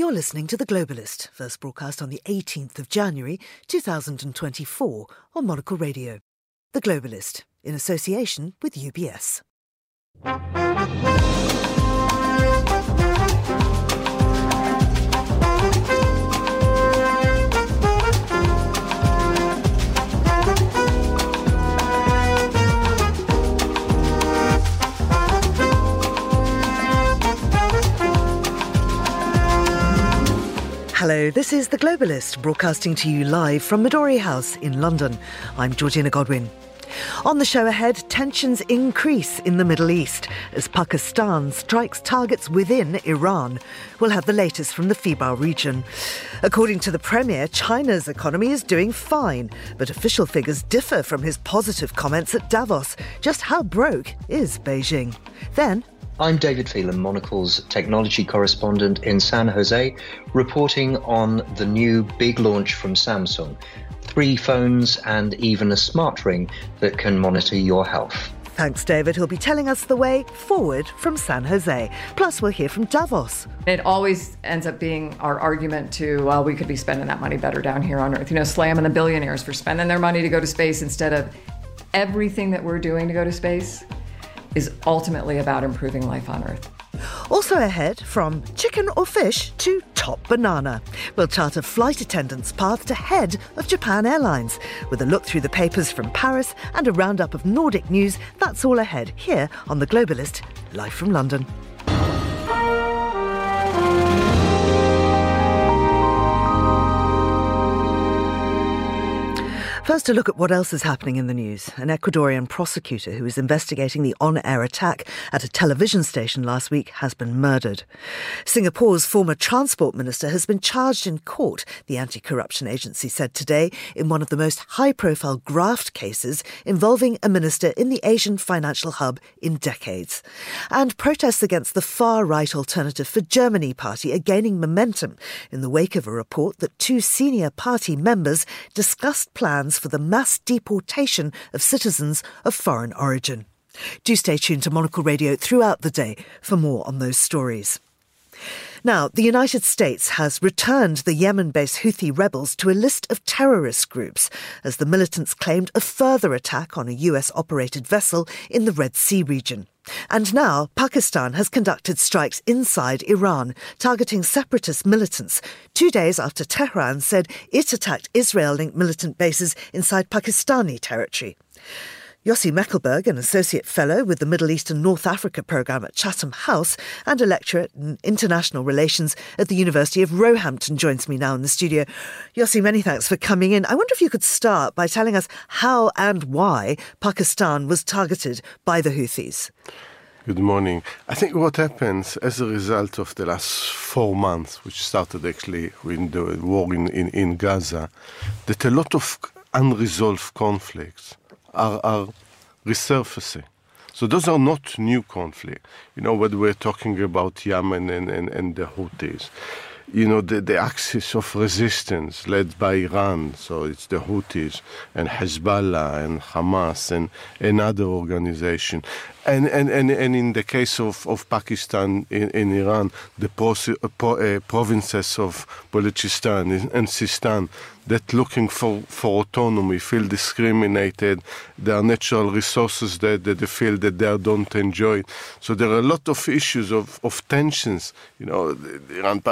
You're listening to The Globalist, first broadcast on the 18th of January 2024 on Monocle Radio. The Globalist, in association with UBS. Hello, this is The Globalist, broadcasting to you live from Midori House in London. I'm Georgina Godwin. On the show ahead, tensions increase in the Middle East as Pakistan strikes targets within Iran. We'll have the latest from the Fibar region. According to the Premier, China's economy is doing fine, but official figures differ from his positive comments at Davos. Just how broke is Beijing? Then, I'm David Phelan, Monocle's technology correspondent in San Jose, reporting on the new big launch from Samsung three phones and even a smart ring that can monitor your health. Thanks, David. He'll be telling us the way forward from San Jose. Plus, we'll hear from Davos. It always ends up being our argument to, well, we could be spending that money better down here on Earth. You know, slamming the billionaires for spending their money to go to space instead of everything that we're doing to go to space is ultimately about improving life on Earth. Also ahead, from chicken or fish to top banana. We'll chart a flight attendant's path to head of Japan Airlines. With a look through the papers from Paris and a roundup of Nordic news, that's all ahead here on The Globalist, live from London. First, a look at what else is happening in the news. An Ecuadorian prosecutor who is investigating the on air attack at a television station last week has been murdered. Singapore's former transport minister has been charged in court, the anti corruption agency said today, in one of the most high profile graft cases involving a minister in the Asian financial hub in decades. And protests against the far right Alternative for Germany party are gaining momentum in the wake of a report that two senior party members discussed plans for the mass deportation of citizens of foreign origin. Do stay tuned to Monocle Radio throughout the day for more on those stories. Now, the United States has returned the Yemen based Houthi rebels to a list of terrorist groups as the militants claimed a further attack on a US operated vessel in the Red Sea region. And now Pakistan has conducted strikes inside Iran, targeting separatist militants, two days after Tehran said it attacked Israel linked militant bases inside Pakistani territory. Yossi Mekelberg, an associate fellow with the Middle East and North Africa programme at Chatham House and a lecturer in international relations at the University of Roehampton, joins me now in the studio. Yossi, many thanks for coming in. I wonder if you could start by telling us how and why Pakistan was targeted by the Houthis. Good morning. I think what happens as a result of the last four months, which started actually with the war in, in, in Gaza, that a lot of unresolved conflicts are, are resurfacing. So those are not new conflicts. You know, when we're talking about Yemen and, and, and the Houthis, you know, the, the axis of resistance led by Iran, so it's the Houthis and Hezbollah and Hamas and another organization. And, and, and, and in the case of, of Pakistan in, in Iran, the pro, pro, uh, provinces of Balochistan and Sistan that looking for, for autonomy feel discriminated. There are natural resources that, that they feel that they don't enjoy. So there are a lot of issues of, of tensions. You know, Iran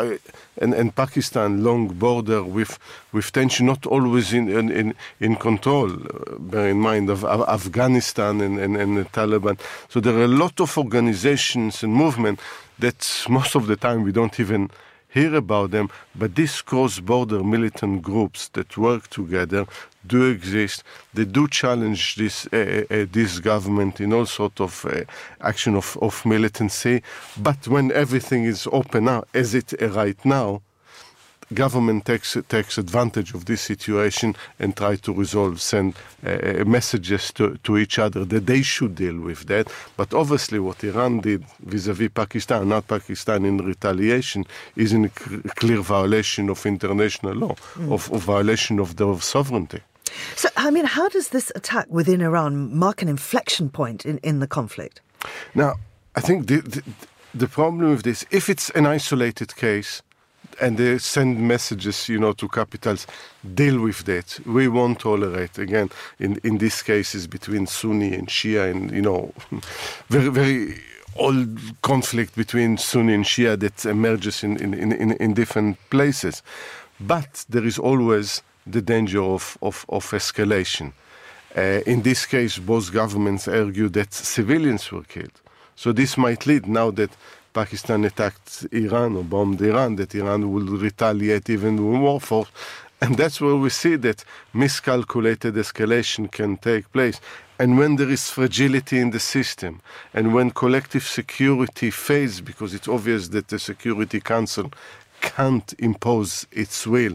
and, and Pakistan long border with with tension not always in in, in control. bear in mind of, of Afghanistan and, and, and the Taliban. So there are a lot of organizations and movement that most of the time we don't even hear about them, but these cross-border militant groups that work together do exist. They do challenge this uh, uh, this government in all sort of uh, action of, of militancy. But when everything is open now, as it right now, government takes takes advantage of this situation and try to resolve, send uh, messages to, to each other that they should deal with that. But obviously, what Iran did vis-a-vis Pakistan, not Pakistan in retaliation, is in clear violation of international law, mm. of, of, violation of their sovereignty. So, I mean, how does this attack within Iran mark an inflection point in, in the conflict? Now, I think the, the, the problem with this, if it's an isolated case, and they send messages, you know, to capitals, deal with that. We won't tolerate again. In in these cases between Sunni and Shia, and you know, very very old conflict between Sunni and Shia that emerges in in, in, in different places. But there is always the danger of, of, of escalation. Uh, in this case, both governments argue that civilians were killed. So this might lead now that Pakistan attacked Iran or bombed Iran, that Iran will retaliate even more force. And that's where we see that miscalculated escalation can take place. And when there is fragility in the system, and when collective security fails, because it's obvious that the Security Council can't impose its will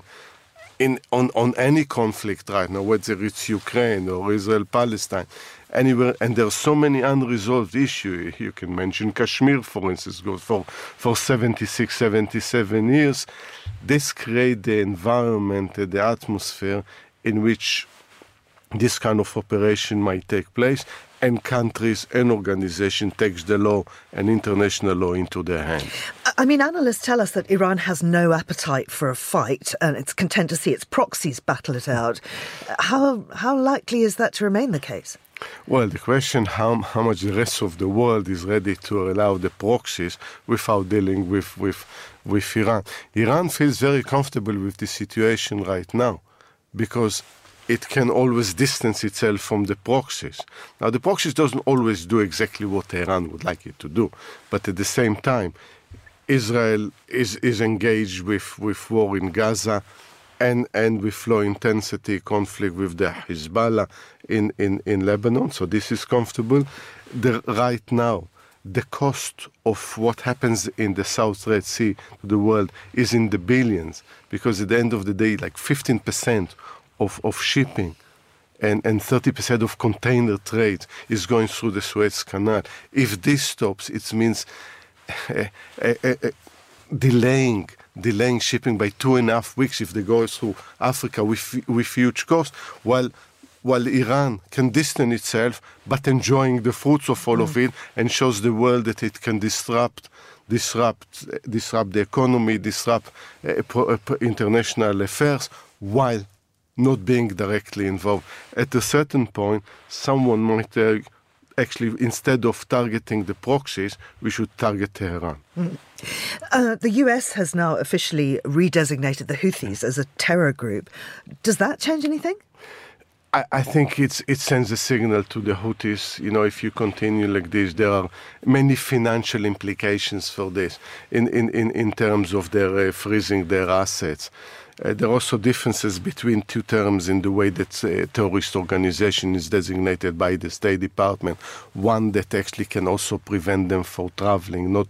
in on, on any conflict right now, whether it's Ukraine or Israel Palestine, anywhere, and there are so many unresolved issues. You can mention Kashmir, for instance, for, for 76, 77 years. This creates the environment, the atmosphere in which this kind of operation might take place and countries and organizations takes the law and international law into their hands. I mean, analysts tell us that Iran has no appetite for a fight and it's content to see its proxies battle it out. How, how likely is that to remain the case? Well, the question how how much the rest of the world is ready to allow the proxies without dealing with with with Iran. Iran feels very comfortable with the situation right now because it can always distance itself from the proxies. Now, the proxies doesn't always do exactly what Tehran would like it to do, but at the same time, Israel is, is engaged with, with war in Gaza and, and with low intensity conflict with the Hezbollah in, in, in Lebanon. So this is comfortable. The, right now, the cost of what happens in the South Red Sea to the world is in the billions because at the end of the day, like 15% of, of shipping and, and 30% of container trade is going through the Suez Canal. If this stops, it means uh, uh, uh, delaying delaying shipping by two and a half weeks if they go through Africa with with huge cost, while while Iran can distance itself but enjoying the fruits of all mm. of it and shows the world that it can disrupt disrupt disrupt the economy, disrupt uh, international affairs while not being directly involved. At a certain point, someone might uh, actually, instead of targeting the proxies, we should target Tehran. Mm. Uh, the US has now officially redesignated the Houthis as a terror group. Does that change anything? I, I think it's it sends a signal to the Houthis. You know, if you continue like this, there are many financial implications for this in in in, in terms of their uh, freezing their assets. Uh, there are also differences between two terms in the way that uh, terrorist organization is designated by the State Department. One that actually can also prevent them from traveling, not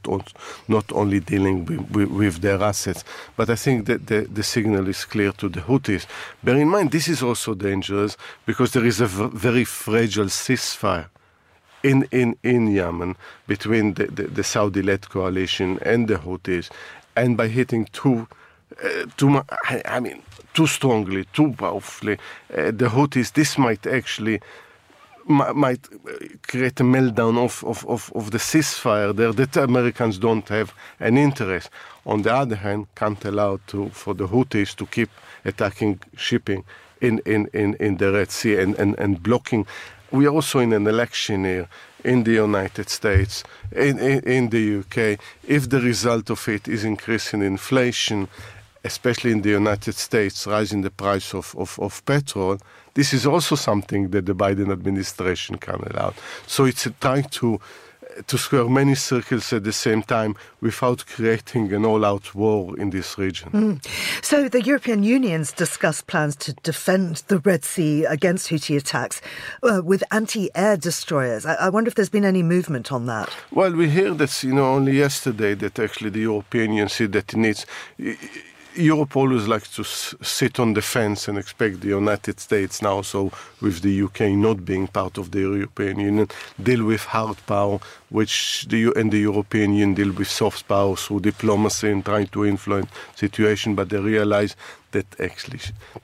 not only dealing with, with, their assets. But I think that the, the signal is clear to the Houthis. Bear in mind, this is also dangerous because there is a very fragile ceasefire in, in, in Yemen between the, the, the Saudi-led coalition and the Houthis. And by hitting two uh, too I mean, too strongly, too powerfully, uh, the Houthis, this might actually might create a meltdown of, of, of, of, the ceasefire there that Americans don't have an interest. On the other hand, can't allow to, for the Houthis to keep attacking shipping in, in, in, in the Red Sea and, and, and blocking. We are also in an election here in the United States, in, in, in the UK. If the result of it is increasing inflation, especially in the United States, rising the price of, of, of petrol, this is also something that the Biden administration can allow. So it's trying to to square many circles at the same time without creating an all-out war in this region. Mm. So the European Union's discussed plans to defend the Red Sea against Houthi attacks uh, with anti-air destroyers. I-, I wonder if there's been any movement on that. Well, we hear that you know only yesterday that actually the European Union said that it needs Europe always likes to sit on the fence and expect the United States now, so with the UK not being part of the European Union, deal with hard power, which the U- and the European Union deal with soft power through diplomacy and trying to influence situation. But they realize that actually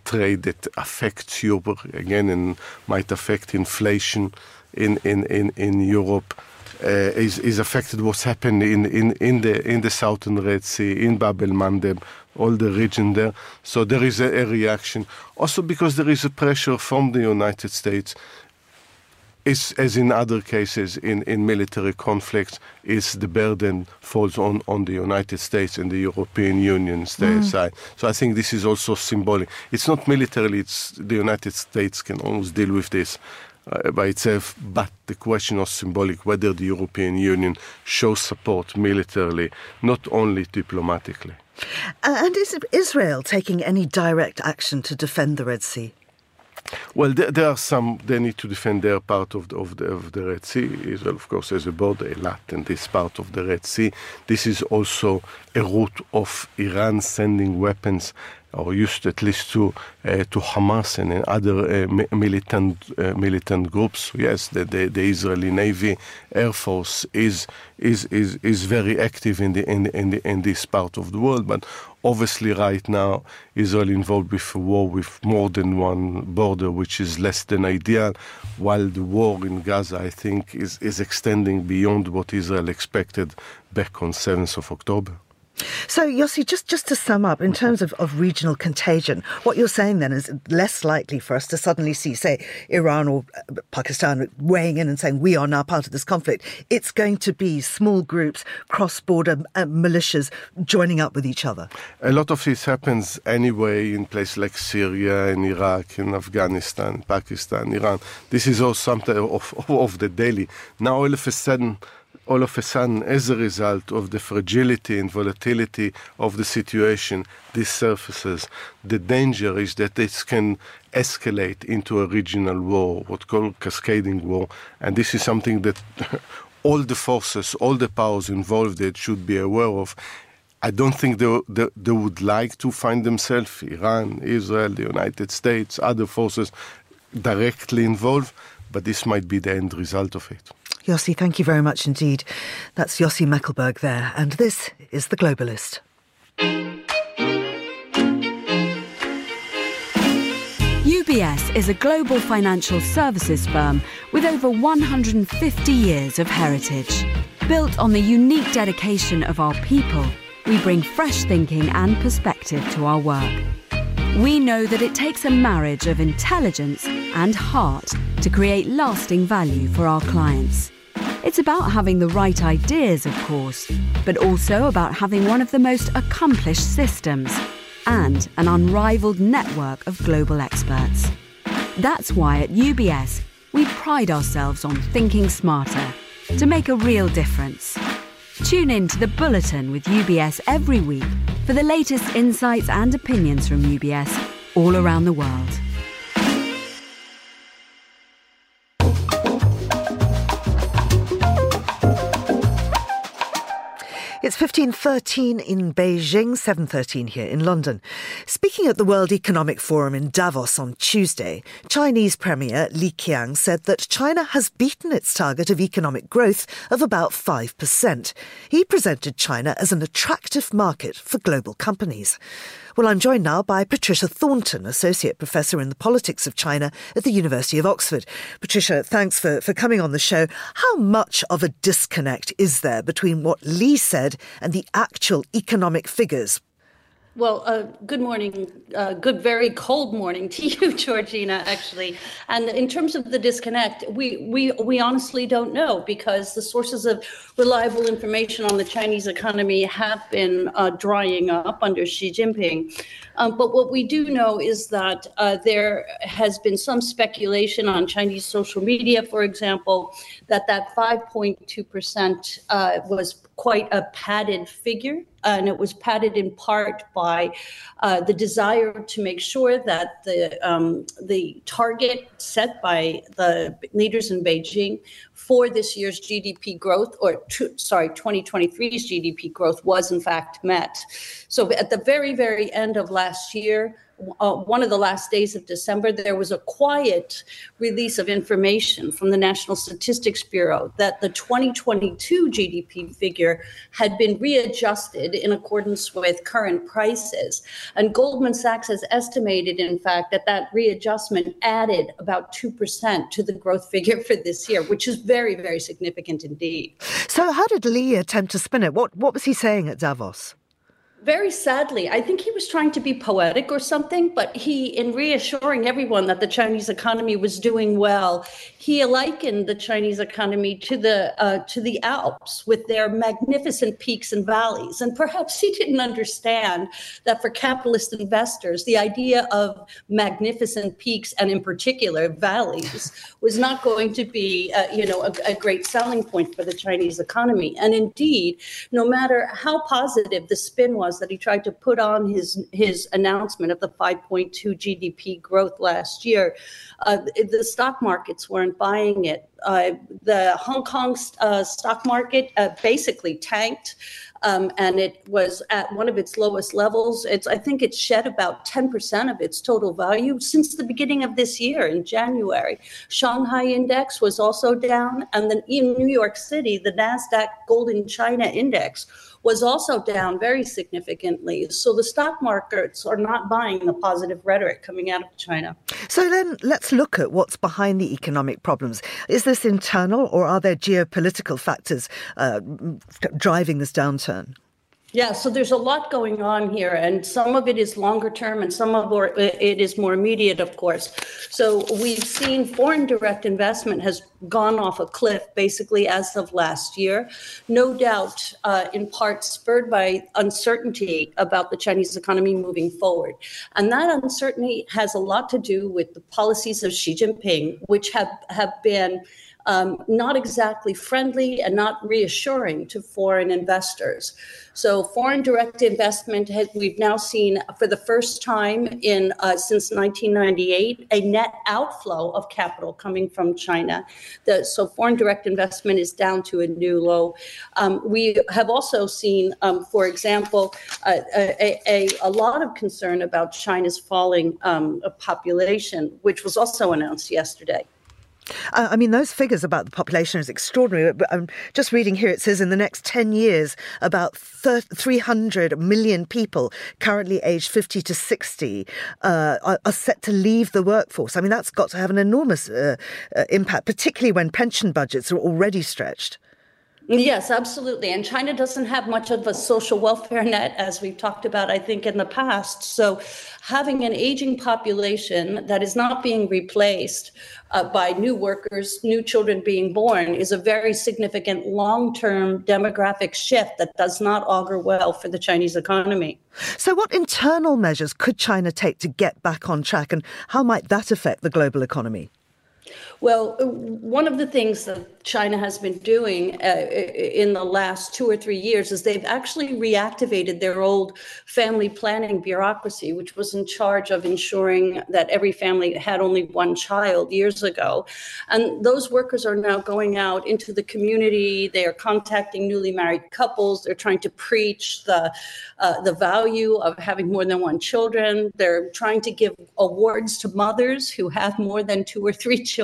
trade that affects Europe again and might affect inflation in in in, in Europe uh, is, is affected what's happened in, in, in, the, in the southern Red Sea, in Bab el Mandeb, all the region there. So there is a, a reaction. Also because there is a pressure from the United States is, as in other cases in, in military conflicts, is the burden falls on, on the United States and the European Union mm. aside. So I think this is also symbolic. It's not militarily, it's the United States can almost deal with this by itself, but the question of symbolic, whether the European Union shows support militarily, not only diplomatically. Uh, and is Israel taking any direct action to defend the Red Sea? Well, there, there, are some. They need to defend their part of the, of the, of the Red Sea. Israel, of course, has a border, a lot, and this part of the Red Sea. This is also a route of Iran sending weapons or used at least to uh, to Hamas and other uh, militant uh, militant groups. Yes, the, the, the, Israeli Navy, Air Force is is is, is very active in the, in the, in the, in this part of the world. But obviously, right now, Israel involved with a war with more than one border, which is less than ideal. While the war in Gaza, I think, is is extending beyond what Israel expected back on 7th of October. So, Yossi, just, just to sum up, in terms of, of regional contagion, what you're saying then is less likely for us to suddenly see, say, Iran or uh, Pakistan weighing in and saying, we are now part of this conflict. It's going to be small groups, cross border uh, militias joining up with each other. A lot of this happens anyway in places like Syria and Iraq and Afghanistan, Pakistan, Iran. This is all something of, of the daily. Now, all of a sudden, all of a sudden, as a result of the fragility and volatility of the situation, this surfaces. The danger is that this can escalate into a regional war, what called cascading war, and this is something that all the forces, all the powers involved in should be aware of. I don't think they, they, they would like to find themselves, Iran, Israel, the United States, other forces, directly involved, but this might be the end result of it. Yossi, thank you very much indeed. That's Yossi Mekelberg there, and this is The Globalist. UBS is a global financial services firm with over 150 years of heritage. Built on the unique dedication of our people, we bring fresh thinking and perspective to our work. We know that it takes a marriage of intelligence and heart to create lasting value for our clients. It's about having the right ideas, of course, but also about having one of the most accomplished systems and an unrivaled network of global experts. That's why at UBS, we pride ourselves on thinking smarter to make a real difference. Tune in to the Bulletin with UBS every week for the latest insights and opinions from UBS all around the world. It's 1513 in Beijing, 713 here in London. Speaking at the World Economic Forum in Davos on Tuesday, Chinese Premier Li Qiang said that China has beaten its target of economic growth of about 5%. He presented China as an attractive market for global companies. Well, I'm joined now by Patricia Thornton, Associate Professor in the Politics of China at the University of Oxford. Patricia, thanks for, for coming on the show. How much of a disconnect is there between what Li said and the actual economic figures well, uh, good morning. Uh, good, very cold morning to you, Georgina. Actually, and in terms of the disconnect, we we we honestly don't know because the sources of reliable information on the Chinese economy have been uh, drying up under Xi Jinping. Um, but what we do know is that uh, there has been some speculation on Chinese social media, for example, that that 5.2 percent uh, was quite a padded figure, and it was padded in part by uh, the desire to make sure that the um, the target set by the leaders in Beijing for this year's GDP growth, or t- sorry, 2023's GDP growth, was in fact met. So at the very very end of last year uh, one of the last days of December, there was a quiet release of information from the National Statistics Bureau that the 2022 GDP figure had been readjusted in accordance with current prices. And Goldman Sachs has estimated, in fact, that that readjustment added about 2% to the growth figure for this year, which is very, very significant indeed. So, how did Li attempt to spin it? What, what was he saying at Davos? Very sadly, I think he was trying to be poetic or something, but he, in reassuring everyone that the Chinese economy was doing well, he likened the Chinese economy to the uh, to the Alps with their magnificent peaks and valleys. And perhaps he didn't understand that for capitalist investors, the idea of magnificent peaks and, in particular, valleys was not going to be, uh, you know, a, a great selling point for the Chinese economy. And indeed, no matter how positive the spin was that he tried to put on his his announcement of the 5.2 GDP growth last year. Uh, the stock markets weren't buying it. Uh, the Hong Kong uh, stock market uh, basically tanked. Um, and it was at one of its lowest levels. It's, I think it's shed about 10% of its total value since the beginning of this year in January. Shanghai index was also down, and then in New York City, the NASDAQ Golden China index was also down very significantly. So the stock markets are not buying the positive rhetoric coming out of China. So then let's look at what's behind the economic problems. Is this internal or are there geopolitical factors uh, driving this downturn? Yeah, so there's a lot going on here, and some of it is longer term, and some of it is more immediate, of course. So we've seen foreign direct investment has gone off a cliff basically as of last year, no doubt, uh, in part spurred by uncertainty about the Chinese economy moving forward, and that uncertainty has a lot to do with the policies of Xi Jinping, which have have been um, not exactly friendly and not reassuring to foreign investors. So, foreign direct investment has, we've now seen for the first time in uh, since 1998 a net outflow of capital coming from China. The, so, foreign direct investment is down to a new low. Um, we have also seen, um, for example, uh, a, a, a, lot of concern about China's falling um, population, which was also announced yesterday. Uh, I mean, those figures about the population is extraordinary. I'm just reading here, it says in the next 10 years, about 300 million people currently aged 50 to 60 uh, are, are, set to leave the workforce. I mean, that's got to have an enormous uh, uh impact, particularly when pension budgets are already stretched. Yes, absolutely. And China doesn't have much of a social welfare net, as we've talked about, I think, in the past. So having an aging population that is not being replaced uh, by new workers, new children being born, is a very significant long term demographic shift that does not augur well for the Chinese economy. So, what internal measures could China take to get back on track, and how might that affect the global economy? Well, one of the things that China has been doing uh, in the last two or three years is they've actually reactivated their old family planning bureaucracy, which was in charge of ensuring that every family had only one child years ago. And those workers are now going out into the community. They are contacting newly married couples. They're trying to preach the uh, the value of having more than one children. They're trying to give awards to mothers who have more than two or three children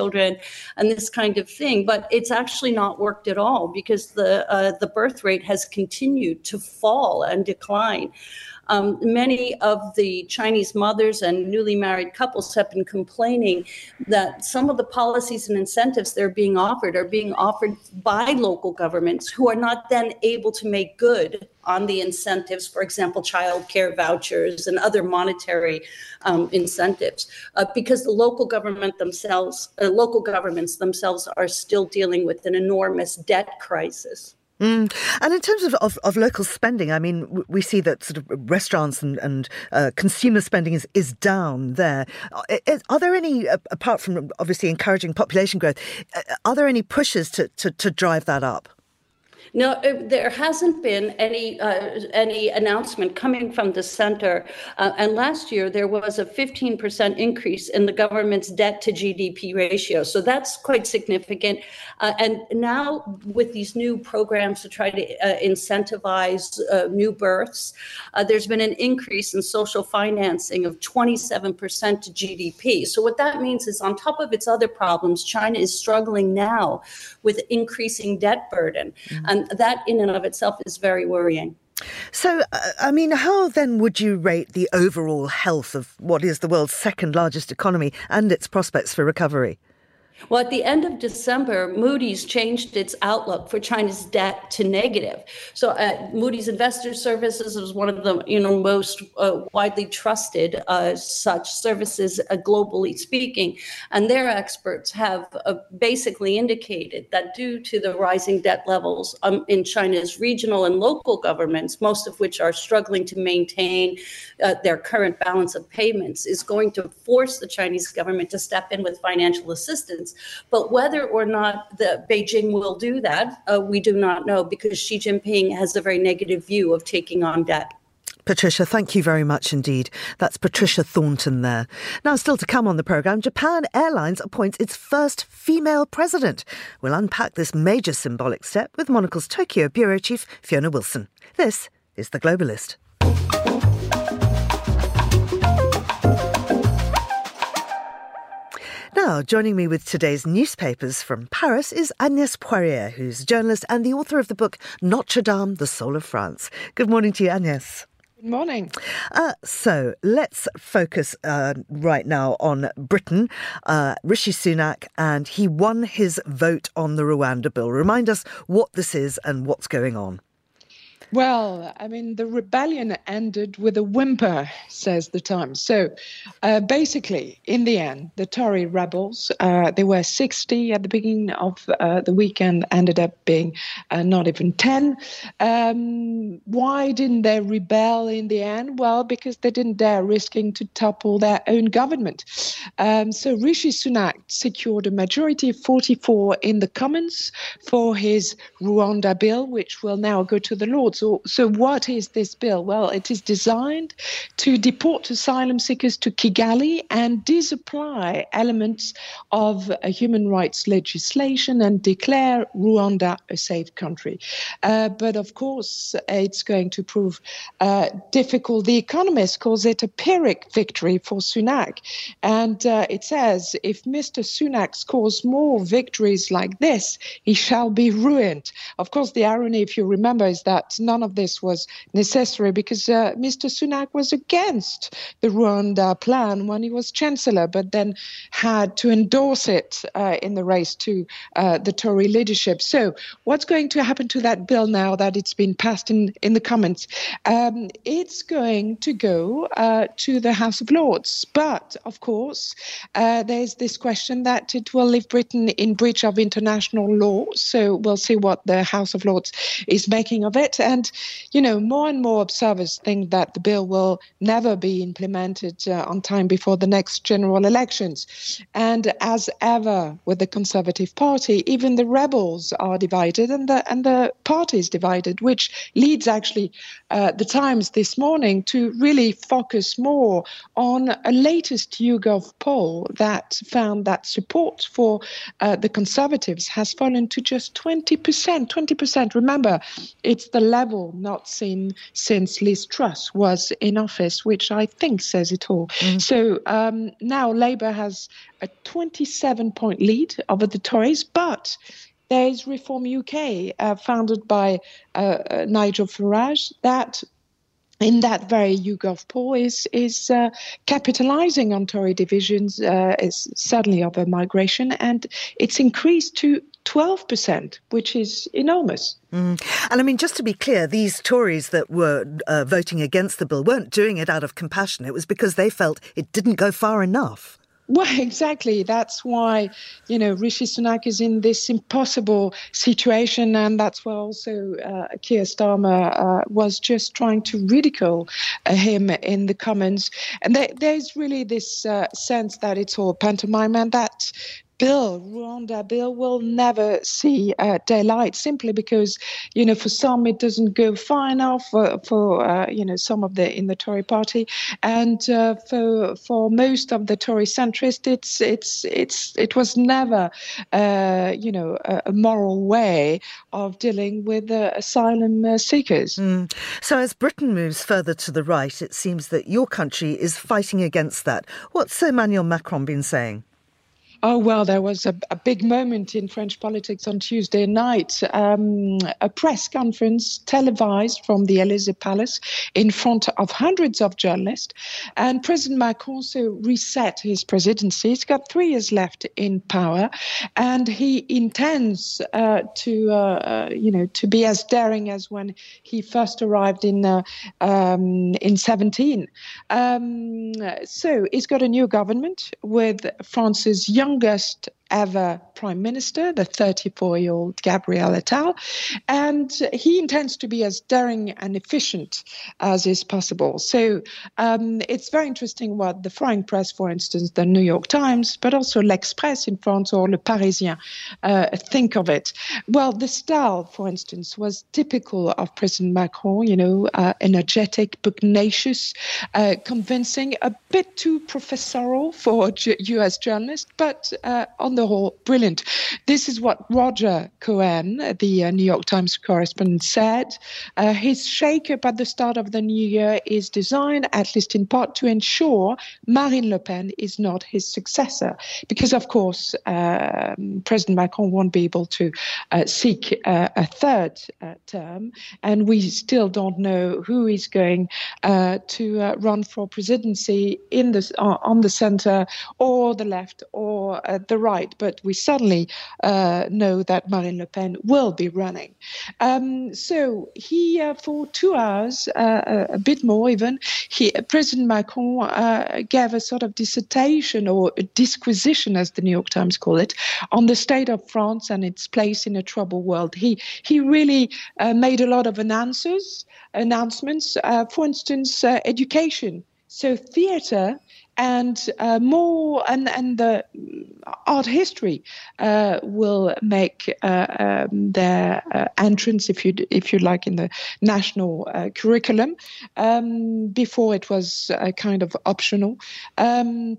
and this kind of thing. But it's actually not worked at all because the uh, the birth rate has continued to fall and decline. Um, many of the Chinese mothers and newly married couples have been complaining that some of the policies and incentives they're being offered are being offered by local governments who are not then able to make good on the incentives, for example, child care vouchers and other monetary um, incentives, uh, because the local government themselves, uh, local governments themselves are still dealing with an enormous debt crisis. Mm. And in terms of, of, of, local spending, I mean, we see that sort of restaurants and, and uh, consumer spending is, is down there. Are, uh, are there any, apart from obviously encouraging population growth, uh, are there any pushes to, to, to drive that up? No, uh, there hasn't been any uh, any announcement coming from the center. Uh, and last year there was a 15% increase in the government's debt to GDP ratio. So that's quite significant. Uh, and now with these new programs to try to uh, incentivize uh, new births, there's been an increase in social financing of 27% to GDP. So what that means is on top of its other problems, China is struggling now with increasing debt burden. Mm-hmm. And that in and of itself is very worrying. So, uh, I mean, how then would you rate the overall health of what is the world's second largest economy and its prospects for recovery? Well, at the end of December, Moody's changed its outlook for China's debt to negative. So, uh, Moody's Investor Services is one of the you know most uh, widely trusted uh, such services, uh, globally speaking, and their experts have uh, basically indicated that due to the rising debt levels um, in China's regional and local governments, most of which are struggling to maintain uh, their current balance of payments, is going to force the Chinese government to step in with financial assistance but whether or not the Beijing will do that, uh, we do not know because Xi Jinping has a very negative view of taking on debt. Patricia, thank you very much indeed. That's Patricia Thornton there. Now, still to come on the programme, Japan Airlines appoints its first female president. We'll unpack this major symbolic step with Monocle's Tokyo Bureau Chief Fiona Wilson. This is The Globalist. Now, joining me with today's newspapers from Paris is Agnès Poirier, who's a journalist and the author of the book Notre Dame, the Soul of France. Good morning to you, Agnès. Good morning. Uh, so let's focus uh, right now on Britain. Uh, Rishi Sunak, and he won his vote on the Rwanda bill. Remind us what this is and what's going on. Well, I mean, the rebellion ended with a whimper, says the Times. So uh, basically, in the end, the Tory rebels, uh, there were 60 at the beginning of uh, the weekend, ended up being uh, not even 10. Um, why didn't they rebel in the end? Well, because they didn't dare risking to topple their own government. Um, so Rishi Sunak secured a majority of 44 in the Commons for his Rwanda bill, which will now go to the So, so what is this bill? Well, it is designed to deport asylum seekers to Kigali and disapply elements of human rights legislation and declare Rwanda a safe country. Uh, but of course, it's going to prove uh, difficult. The Economist calls it a Pyrrhic victory for Sunak. And uh, it says if Mr. Sunak scores more victories like this, he shall be ruined. Of course, the irony, if you remember, is that none of this was necessary because uh, Mr. Sunak was against the Rwanda plan when he was chancellor, but then had to endorse it uh, in the race to uh, the Tory leadership. So, what's going to happen to that bill now that it's been passed in, in the Commons? Um, it's going to go uh, to the House of Lords. But, of course, uh, there's this question that it will leave Britain in breach of international law. So, we'll see what the House of Lords is making of it. And you know, more and more observers think that the bill will never be implemented uh, on time before the next general elections. And as ever with the Conservative Party, even the rebels are divided and the, and the party is divided, which leads actually uh, the Times this morning to really focus more on a latest YouGov poll that found that support for uh, the Conservatives has fallen to just 20%. 20%. Remember, it's the level not seen since Liz Truss was in office, which I think says it all. Mm. So um, now Labour has a 27 point lead over the Tories, but there is Reform UK, uh, founded by uh, uh, Nigel Farage, that in that very YouGov poll is is uh, capitalizing on Tory divisions, uh, is certainly over migration, and it's increased to 12%, which is enormous. Mm. And I mean, just to be clear, these Tories that were uh, voting against the bill weren't doing it out of compassion. It was because they felt it didn't go far enough. Well, exactly. That's why, you know, Rishi Sunak is in this impossible situation. And that's why also uh, Keir Starmer uh, was just trying to ridicule uh, him in the Commons. And there, there's really this uh, sense that it's all pantomime and that bill, Rwanda bill, will never see uh, daylight simply because, you know, for some it doesn't go far enough for, for uh, you know, some of the in the Tory party, and uh, for for most of the Tory centrists, it's it's it's it was never, uh, you know, a, a, moral way of dealing with asylum uh, seekers. Mm. So as Britain moves further to the right, it seems that your country is fighting against that. What's Emmanuel Macron been saying? Oh, well, there was a, a, big moment in French politics on Tuesday night. Um, a press conference televised from the Elysee Palace in front of hundreds of journalists. And President Macron so reset his presidency. He's got three years left in power, and he intends uh, to, uh, uh, you know, to be as daring as when he first arrived in uh, um, in 17. Um, so he's got a new government with France's young youngest ever prime minister, the 34 year old Gabriel Attal. And he intends to be as daring and efficient as is possible. So um, it's very interesting what the foreign press, for instance, the New York Times, but also L'Express in France or Le Parisien, uh, think of it. Well, the style, for instance, was typical of President Macron, you know, uh, energetic, pugnacious, uh, convincing, a bit too professorial for US journalists, but uh, on the whole, brilliant. This is what Roger Cohen, the uh, New York Times correspondent, said. Uh, his shake-up at the start of the new year is designed, at least in part, to ensure Marine Le Pen is not his successor, because of course um, President Macron won't be able to uh, seek uh, a third uh, term, and we still don't know who is going uh, to run for presidency in the on the centre or the left or the right right, but we suddenly uh, know that Marine Le Pen will be running. Um, so he, uh, for two hours, uh, a bit more even, he, President Macron uh, gave a sort of dissertation or disquisition, as the New York Times call it, on the state of France and its place in a troubled world. He he really uh, made a lot of announcements. Announcements, uh, for instance, education. So theatre and uh, more and and the art history uh, will make uh, um, their uh, entrance, if you if you like, in the national uh, curriculum. Um, before it was kind of optional. Um,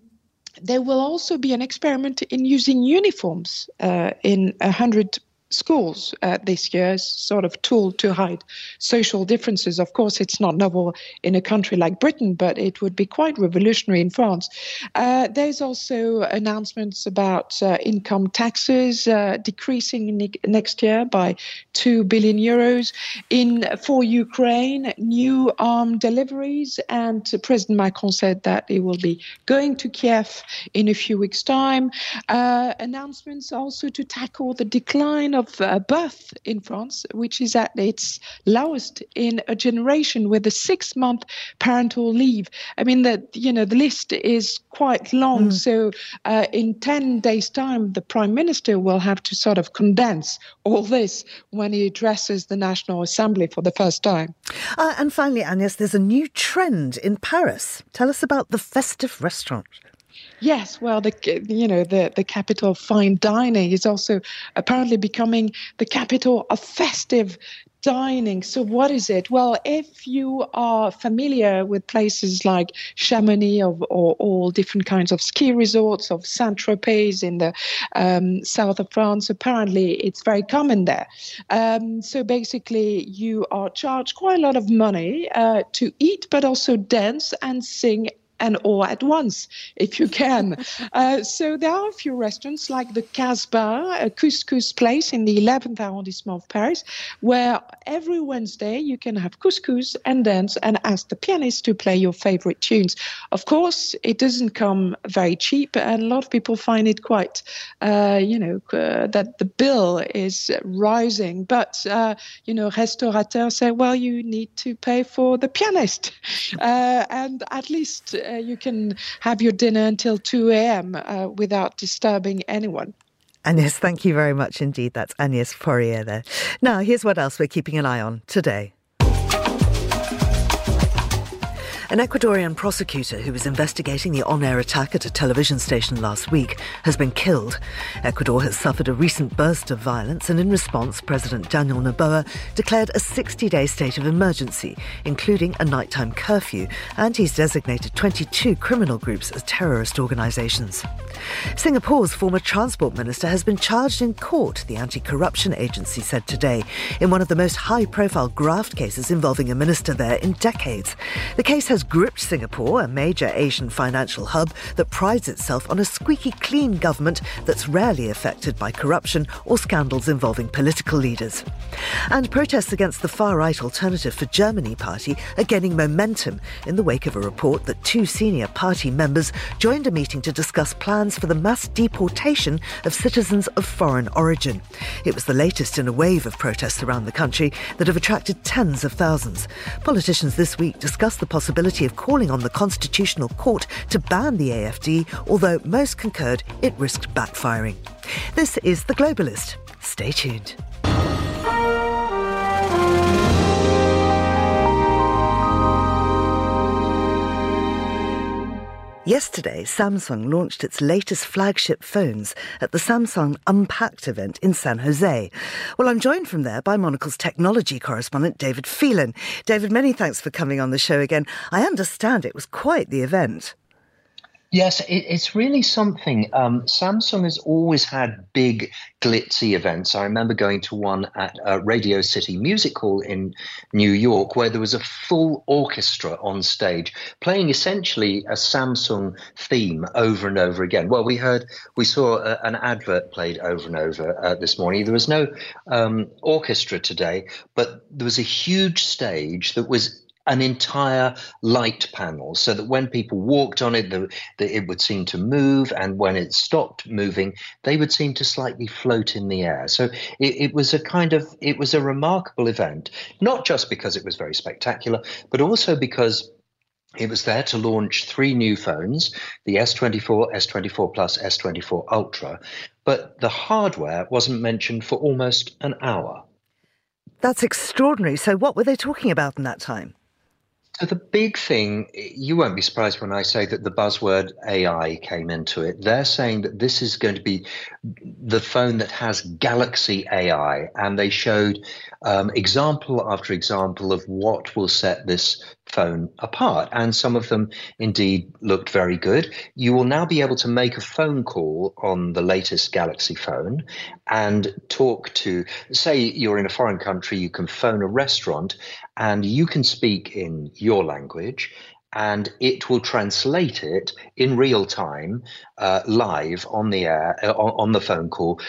there will also be an experiment in using uniforms uh, in a hundred schools uh, this year as sort of tool to hide social differences. Of course, it's not novel in a country like Britain, but it would be quite revolutionary in France. Uh, there's also announcements about uh, income taxes uh, decreasing ne- next year by two billion euros. In for Ukraine, new arm deliveries, and President Macron said that he will be going to Kiev in a few weeks' time. Uh, announcements also to tackle the decline of uh, birth in France, which is at its lowest in a generation with a six month parental leave. I mean, that you know, the list is quite long. Mm. So, uh, in 10 days' time, the prime minister will have to sort of condense all this when he addresses the National Assembly for the first time. Uh, and finally, Agnes, there's a new trend in Paris. Tell us about the festive restaurant. Yes, well, the you know the the capital of fine dining is also apparently becoming the capital of festive dining. So, what is it? Well, if you are familiar with places like Chamonix or, or all different kinds of ski resorts of Saint Tropez in the um, south of France, apparently it's very common there. Um, so, basically, you are charged quite a lot of money uh, to eat, but also dance and sing and all at once if you can. Uh, so there are a few restaurants like the Casbah, a couscous place in the 11th arrondissement of Paris, where every Wednesday you can have couscous and dance and ask the pianist to play your favorite tunes. Of course, it doesn't come very cheap, and a lot of people find it quite, uh, you know, uh, that the bill is rising. But, uh, you know, restaurateurs say, well, you need to pay for the pianist. Uh, and at least uh, you can have your dinner until 2 a.m. Uh, without disturbing anyone. Agnes, thank you very much indeed. That's Agnes Poirier there. Now, here's what else we're keeping an eye on today. An Ecuadorian prosecutor who was investigating the on air attack at a television station last week has been killed. Ecuador has suffered a recent burst of violence, and in response, President Daniel Noboa declared a 60 day state of emergency, including a nighttime curfew, and he's designated 22 criminal groups as terrorist organizations. Singapore's former transport minister has been charged in court, the anti corruption agency said today, in one of the most high profile graft cases involving a minister there in decades. The case has has gripped Singapore, a major Asian financial hub that prides itself on a squeaky clean government that's rarely affected by corruption or scandals involving political leaders. And protests against the far right Alternative for Germany party are gaining momentum in the wake of a report that two senior party members joined a meeting to discuss plans for the mass deportation of citizens of foreign origin. It was the latest in a wave of protests around the country that have attracted tens of thousands. Politicians this week discussed the possibility of calling on the Constitutional Court to ban the AFD, although most concurred it risked backfiring. This is The Globalist. Stay tuned. Yesterday, Samsung launched its latest flagship phones at the Samsung Unpacked event in San Jose. Well, I'm joined from there by Monocle's technology correspondent, David Phelan. David, many thanks for coming on the show again. I understand it was quite the event. Yes, it, it's really something. Um, Samsung has always had big, glitzy events. I remember going to one at uh, Radio City Music Hall in New York, where there was a full orchestra on stage playing essentially a Samsung theme over and over again. Well, we heard, we saw a, an advert played over and over uh, this morning. There was no um, orchestra today, but there was a huge stage that was an entire light panel so that when people walked on it, the, the, it would seem to move, and when it stopped moving, they would seem to slightly float in the air. So it, it was a kind of it was a remarkable event, not just because it was very spectacular, but also because it was there to launch three new phones the S24, S24 Plus, S24 Ultra, but the hardware wasn't mentioned for almost an hour. That's extraordinary. So, what were they talking about in that time? So the big thing, you won't be surprised when I say that the buzzword AI came into it. They're saying that this is going to be the phone that has Galaxy AI, and they showed um, example after example of what will set this phone apart. And some of them indeed looked very good. You will now be able to make a phone call on the latest Galaxy phone and talk to, say, you're in a foreign country, you can phone a restaurant and you can speak in your language and it will translate it in real time, uh, live on the air, uh, on, on, the phone call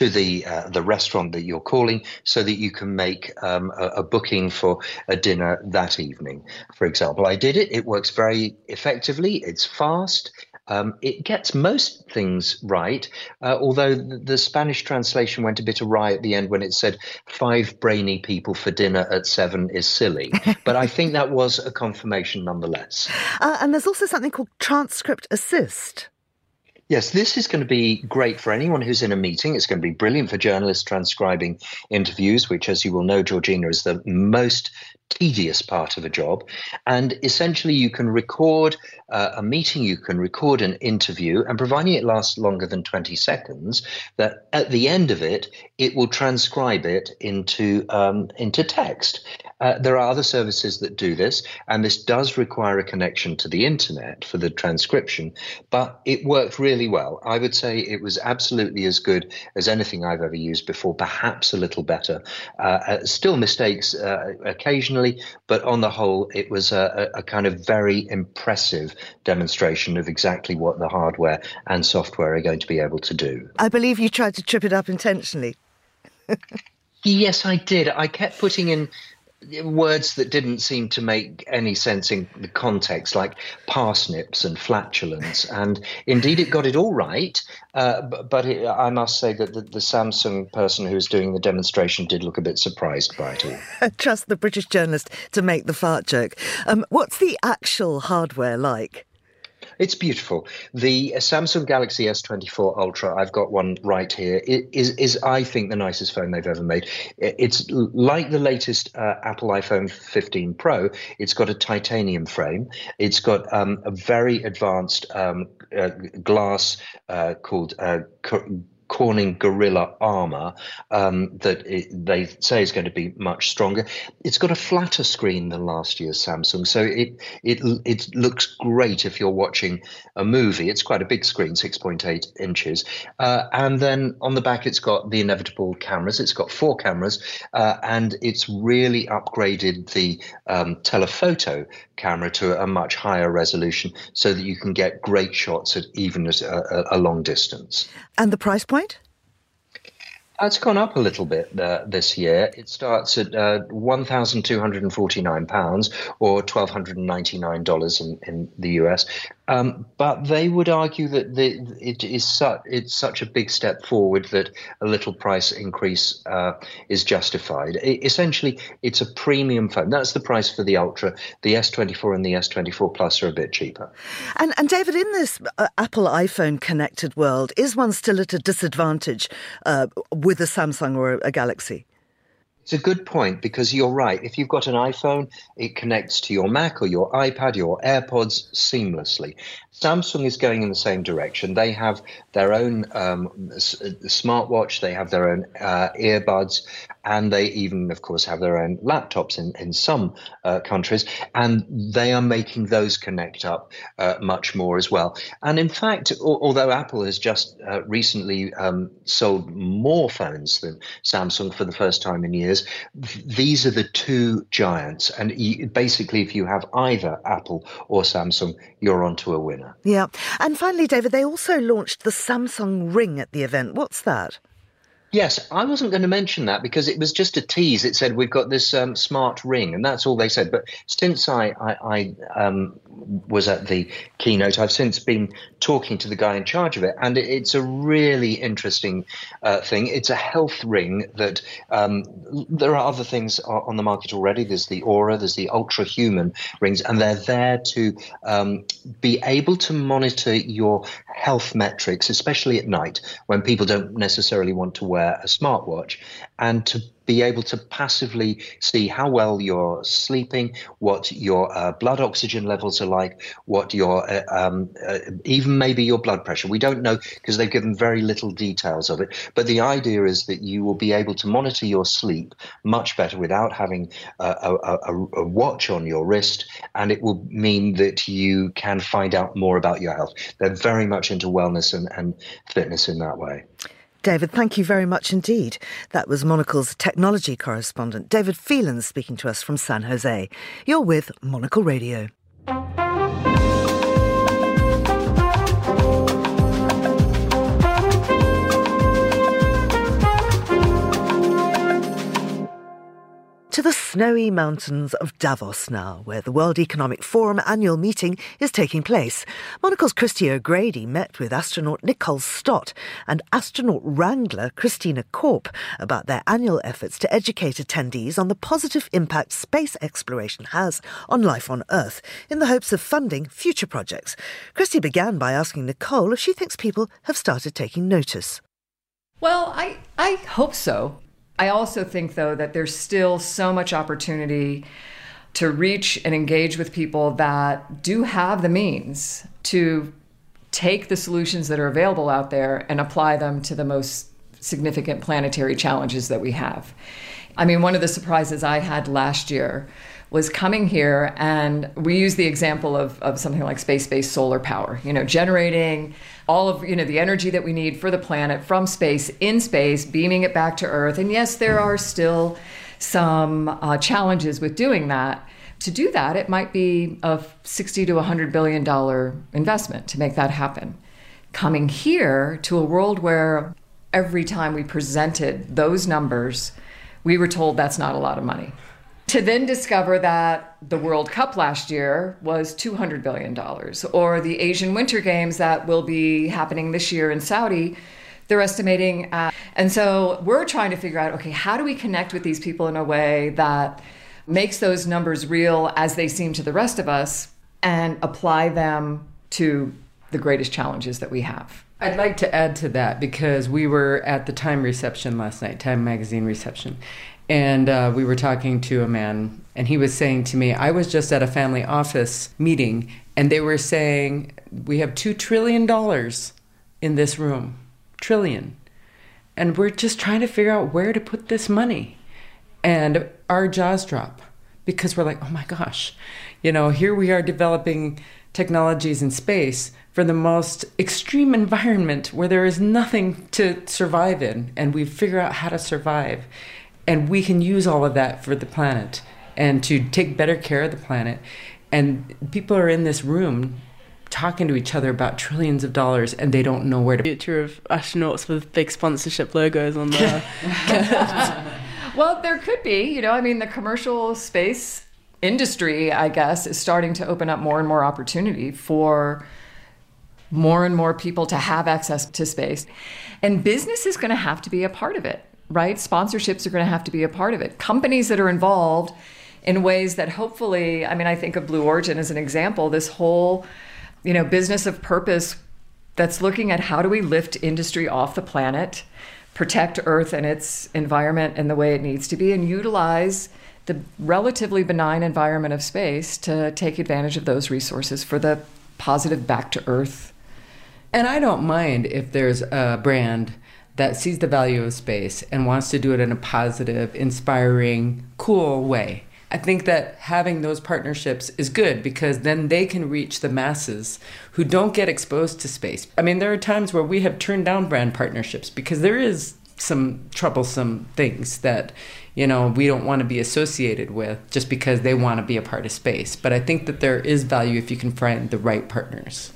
to the uh, the restaurant that you're calling, so that you can make um, a, a, booking for a dinner that evening. For example, I did it. It works very effectively. It's fast. Um, it gets most things right, uh, although the, the, Spanish translation went a bit awry at the end when it said five brainy people for dinner at seven is silly. but I think that was a confirmation nonetheless. Uh, and there's also something called transcript assist. Yes, this is going to be great for anyone who's in a meeting. It's going to be brilliant for journalists transcribing interviews, which, as you will know, Georgina, is the most tedious part of a job. And essentially, you can record uh, a meeting, you can record an interview, and providing it lasts longer than 20 seconds, that at the end of it, it will transcribe it into um, into text. Uh, there are other services that do this, and this does require a connection to the internet for the transcription, but it worked really well. I would say it was absolutely as good as anything I've ever used before, perhaps a little better. Uh, uh still mistakes uh, occasionally, but on the whole, it was a, a kind of very impressive demonstration of exactly what the hardware and software are going to be able to do. I believe you tried to trip it up intentionally. yes, I did. I kept putting in words that didn't seem to make any sense in the context, like parsnips and flatulence. And indeed, it got it all right. Uh, but, it, I must say that the, the, Samsung person who was doing the demonstration did look a bit surprised by it all. Trust the British journalist to make the fart joke. Um, what's the actual hardware like? It's beautiful. The Samsung Galaxy S24 Ultra, I've got one right here, is, is I think, the nicest phone they've ever made. It's like the latest uh, Apple iPhone 15 Pro. It's got a titanium frame. It's got um, a very advanced um, uh, glass uh, called uh, Corning Gorilla Armor um, that it, they say is going to be much stronger. It's got a flatter screen than last year's Samsung, so it it it looks great if you're watching a movie. It's quite a big screen, 6.8 inches, uh, and then on the back it's got the inevitable cameras. It's got four cameras, uh, and it's really upgraded the um, telephoto camera to a much higher resolution, so that you can get great shots at even a, a long distance. And the price point? It's gone up a little bit uh, this year. It starts at uh, £1,249 or $1,299 in, in the US. Um, but they would argue that the, it is su- it's such a big step forward that a little price increase uh, is justified. It, essentially, it's a premium phone. That's the price for the Ultra. The S24 and the S24 Plus are a bit cheaper. And, and David, in this uh, Apple iPhone connected world, is one still at a disadvantage uh, with a Samsung or a Galaxy? It's a good point because you're right. If you've got an iPhone, it connects to your Mac or your iPad, your AirPods seamlessly. Samsung is going in the same direction. They have their own um, smartwatch, they have their own uh, earbuds, and they even, of course, have their own laptops in, in some uh, countries. And they are making those connect up uh, much more as well. And in fact, although Apple has just uh, recently um, sold more phones than Samsung for the first time in years, these are the two giants. And basically, if you have either Apple or Samsung, you're onto a winner. Yeah. And finally, David, they also launched the Samsung Ring at the event. What's that? Yes, I wasn't going to mention that because it was just a tease. It said we've got this um, smart ring, and that's all they said. But since I, I, I um, was at the keynote, I've since been talking to the guy in charge of it, and it, it's a really interesting uh, thing. It's a health ring that um, there are other things on the market already. There's the Oura, there's the Ultrahuman rings, and they're there to um, be able to monitor your health metrics, especially at night when people don't necessarily want to wear wear a smartwatch and to be able to passively see how well you're sleeping, what your uh, blood oxygen levels are like, what your uh, um, uh, even maybe your blood pressure. We don't know because they've given very little details of it. But the idea is that you will be able to monitor your sleep much better without having a, a, a watch on your wrist, and it will mean that you can find out more about your health. They're very much into wellness and, and fitness in that way. David, thank you very much indeed. That was Monocle's technology correspondent, David Phelan, speaking to us from San Jose. You're with Monocle Radio. To the snowy mountains of Davos now, where the World Economic Forum annual meeting is taking place. Monocle's Christy O'Grady met with astronaut Nicole Stott and astronaut wrangler Christina Korp about their annual efforts to educate attendees on the positive impact space exploration has on life on Earth in the hopes of funding future projects. Christy began by asking Nicole if she thinks people have started taking notice. Well, I, I hope so. I also think, though, that there's still so much opportunity to reach and engage with people that do have the means to take the solutions that are available out there and apply them to the most significant planetary challenges that we have. I mean, one of the surprises I had last year was coming here and we use the example of, of something like space-based solar power you know generating all of you know the energy that we need for the planet from space in space beaming it back to earth. And yes there are still some uh, challenges with doing that. To do that it might be a 60 to 100 billion dollar investment to make that happen. Coming here to a world where every time we presented those numbers we were told that's not a lot of money to then discover that the World Cup last year was $200 billion, or the Asian Winter Games that will be happening this year in Saudi, they're estimating. At, and so we're trying to figure out okay, how do we connect with these people in a way that makes those numbers real as they seem to the rest of us and apply them to the greatest challenges that we have? I'd like to add to that because we were at the Time reception last night, Time magazine reception, and uh, we were talking to a man, and he was saying to me, I was just at a family office meeting, and they were saying, We have $2 trillion in this room. Trillion. and we're just trying to figure out where to put this money. And our jaws drop because we're like, oh my gosh, you know, here we are developing technologies in space for the most extreme environment where there is nothing to survive in, and we figure out how to survive. And we can use all of that for the planet and to take better care of the planet. And people are in this room talking to each other about trillions of dollars and they don't know where to future of astronauts with big sponsorship logos on there. well, there could be, you know, I mean the commercial space industry, I guess, is starting to open up more and more opportunity for more and more people to have access to space. And business is going to have to be a part of it, right? Sponsorships are going to have to be a part of it. Companies that are involved in ways that hopefully, I mean, I think of Blue Origin as an example, this whole, you know, business of purpose that's looking at how do we lift industry off the planet, protect Earth and its environment in the way it needs to be, and utilize the relatively benign environment of space to take advantage of those resources for the positive back to Earth and I don't mind if there's a brand that sees the value of space and wants to do it in a positive, inspiring, cool way. I think that having those partnerships is good because then they can reach the masses who don't get exposed to space. I mean, there are times where we have turned down brand partnerships because there is some troublesome things that, you know, we don't want to be associated with just because they want to be a part of space. But I think that there is value if you can find the right partners.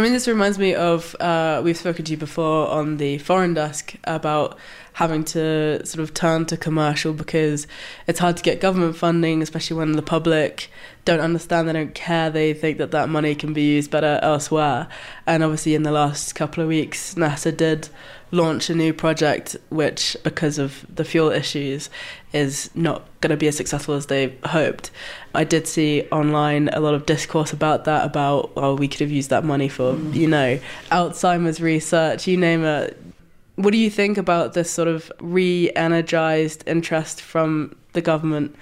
I mean, this reminds me of uh, we've spoken to you before on the foreign desk about having to sort of turn to commercial because it's hard to get government funding, especially when the public don't understand, they don't care, they think that that money can be used better elsewhere. And obviously, in the last couple of weeks, NASA did launch a new project, which, because of the fuel issues, is not going to be as successful as they hoped. I did see online a lot of discourse about that, about, well, we could have used that money for, mm. you know, Alzheimer's research, you name it. What do you think about this sort of re energized interest from the government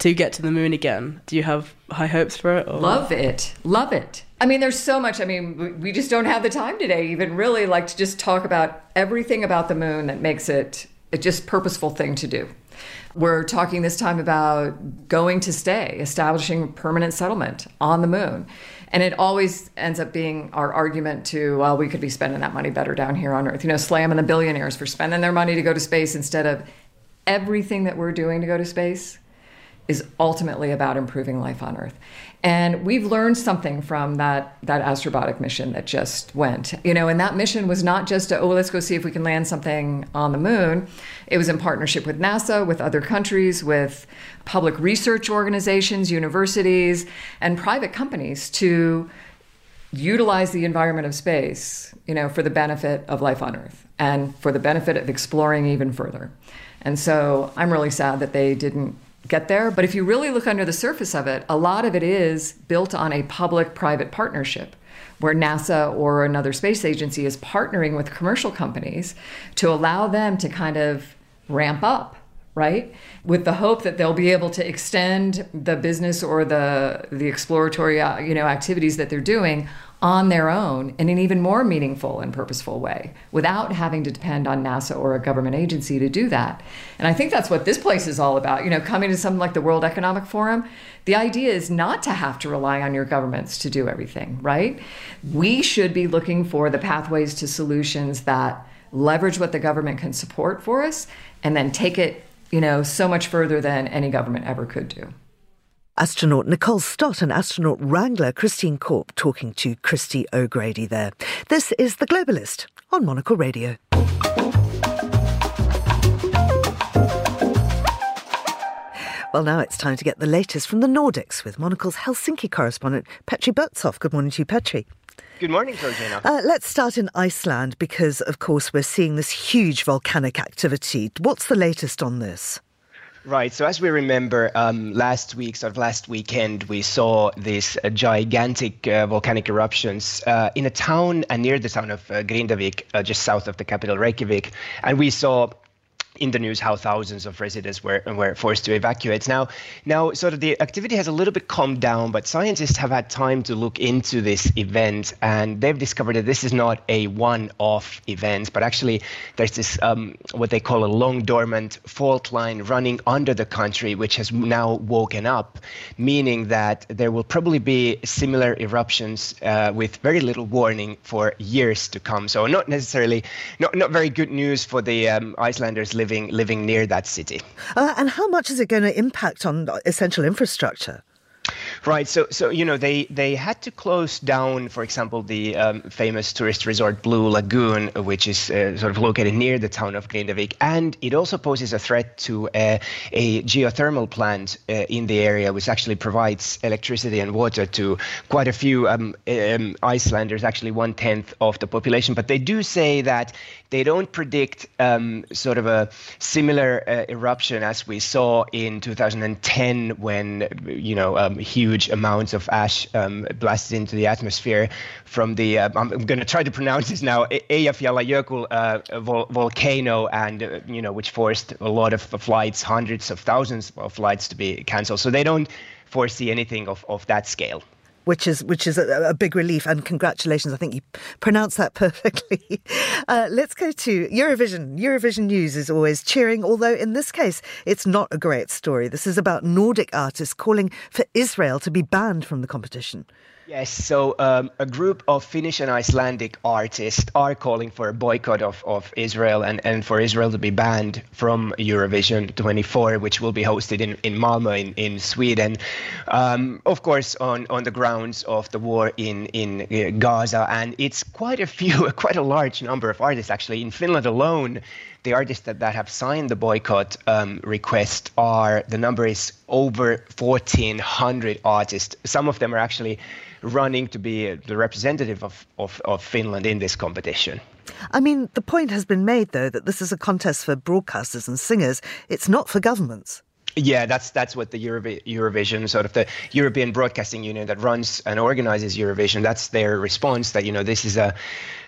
to get to the moon again? Do you have high hopes for it? Or? Love it. Love it. I mean, there's so much. I mean, we just don't have the time today, even really, like to just talk about everything about the moon that makes it a just purposeful thing to do. We're talking this time about going to stay, establishing permanent settlement on the moon. And it always ends up being our argument to, well, we could be spending that money better down here on Earth. You know, slamming the billionaires for spending their money to go to space instead of everything that we're doing to go to space is ultimately about improving life on Earth. And we've learned something from that that astrobotic mission that just went. You know, and that mission was not just a, oh, let's go see if we can land something on the moon. It was in partnership with NASA, with other countries, with public research organizations, universities, and private companies to utilize the environment of space, you know, for the benefit of life on Earth and for the benefit of exploring even further. And so I'm really sad that they didn't get there. But if you really look under the surface of it, a lot of it is built on a public private partnership where NASA or another space agency is partnering with commercial companies to allow them to kind of ramp up right with the hope that they'll be able to extend the business or the the exploratory uh, you know activities that they're doing on their own in an even more meaningful and purposeful way without having to depend on NASA or a government agency to do that. And I think that's what this place is all about. You know, coming to something like the World Economic Forum, the idea is not to have to rely on your governments to do everything, right? We should be looking for the pathways to solutions that leverage what the government can support for us and then take it, you know, so much further than any government ever could do. Astronaut Nicole Stott and astronaut wrangler Christine Korp talking to Christy O'Grady there. This is The Globalist on Monocle Radio. Well, now it's time to get the latest from the Nordics with Monocle's Helsinki correspondent Petri Burtsov. Good morning to you, Petri. Good morning, Georgina. Uh, let's start in Iceland because, of course, we're seeing this huge volcanic activity. What's the latest on this? Right. So as we remember, um, last week, sort of last weekend, we saw these uh, gigantic uh, volcanic eruptions uh, in a town uh, near the town of uh, Grindavik, uh, just south of the capital Reykjavik, and we saw in the news how thousands of residents were were forced to evacuate. Now, now, sort of the activity has a little bit calmed down, but scientists have had time to look into this event, and they've discovered that this is not a one-off event, but actually there's this um, what they call a long dormant fault line running under the country, which has now woken up, meaning that there will probably be similar eruptions uh, with very little warning for years to come. So not necessarily not not very good news for the um, Icelanders living living near that city. Uh, and how much is it going to impact on essential infrastructure? Right. So, so you know, they they had to close down, for example, the um, famous tourist resort Blue Lagoon, which is uh, sort of located near the town of Grindavik, and it also poses a threat to uh, a geothermal plant uh, in the area, which actually provides electricity and water to quite a few um, um, Icelanders, actually one tenth of the population. But they do say that they don't predict um, sort of a similar uh, eruption as we saw in 2010 when you know um, huge amounts of ash um, blasted into the atmosphere from the uh, I'm going to try to pronounce this now Eyjafjallajökull uh, vol- volcano and uh, you know which forced a lot of flights hundreds of thousands of flights to be cancelled. So they don't foresee anything of, of that scale which is which is a, a, big relief. And congratulations, I think you pronounced that perfectly. Uh, let's go to Eurovision. Eurovision news is always cheering, although in this case it's not a great story. This is about Nordic artists calling for Israel to be banned from the competition. Yes, so um, a group of Finnish and Icelandic artists are calling for a boycott of, of Israel and, and for Israel to be banned from Eurovision 24, which will be hosted in, in Malmö in, in Sweden. Um, of course, on, on the grounds of the war in, in uh, Gaza. And it's quite a few, quite a large number of artists actually. In Finland alone, the artists that, that have signed the boycott um, request are the number is over 1,400 artists. Some of them are actually running to be the representative of, of, of Finland in this competition. I mean, the point has been made, though, that this is a contest for broadcasters and singers. It's not for governments. Yeah, that's that's what the Eurovi- Eurovision sort of the European Broadcasting Union that runs and organizes Eurovision. That's their response that you know this is a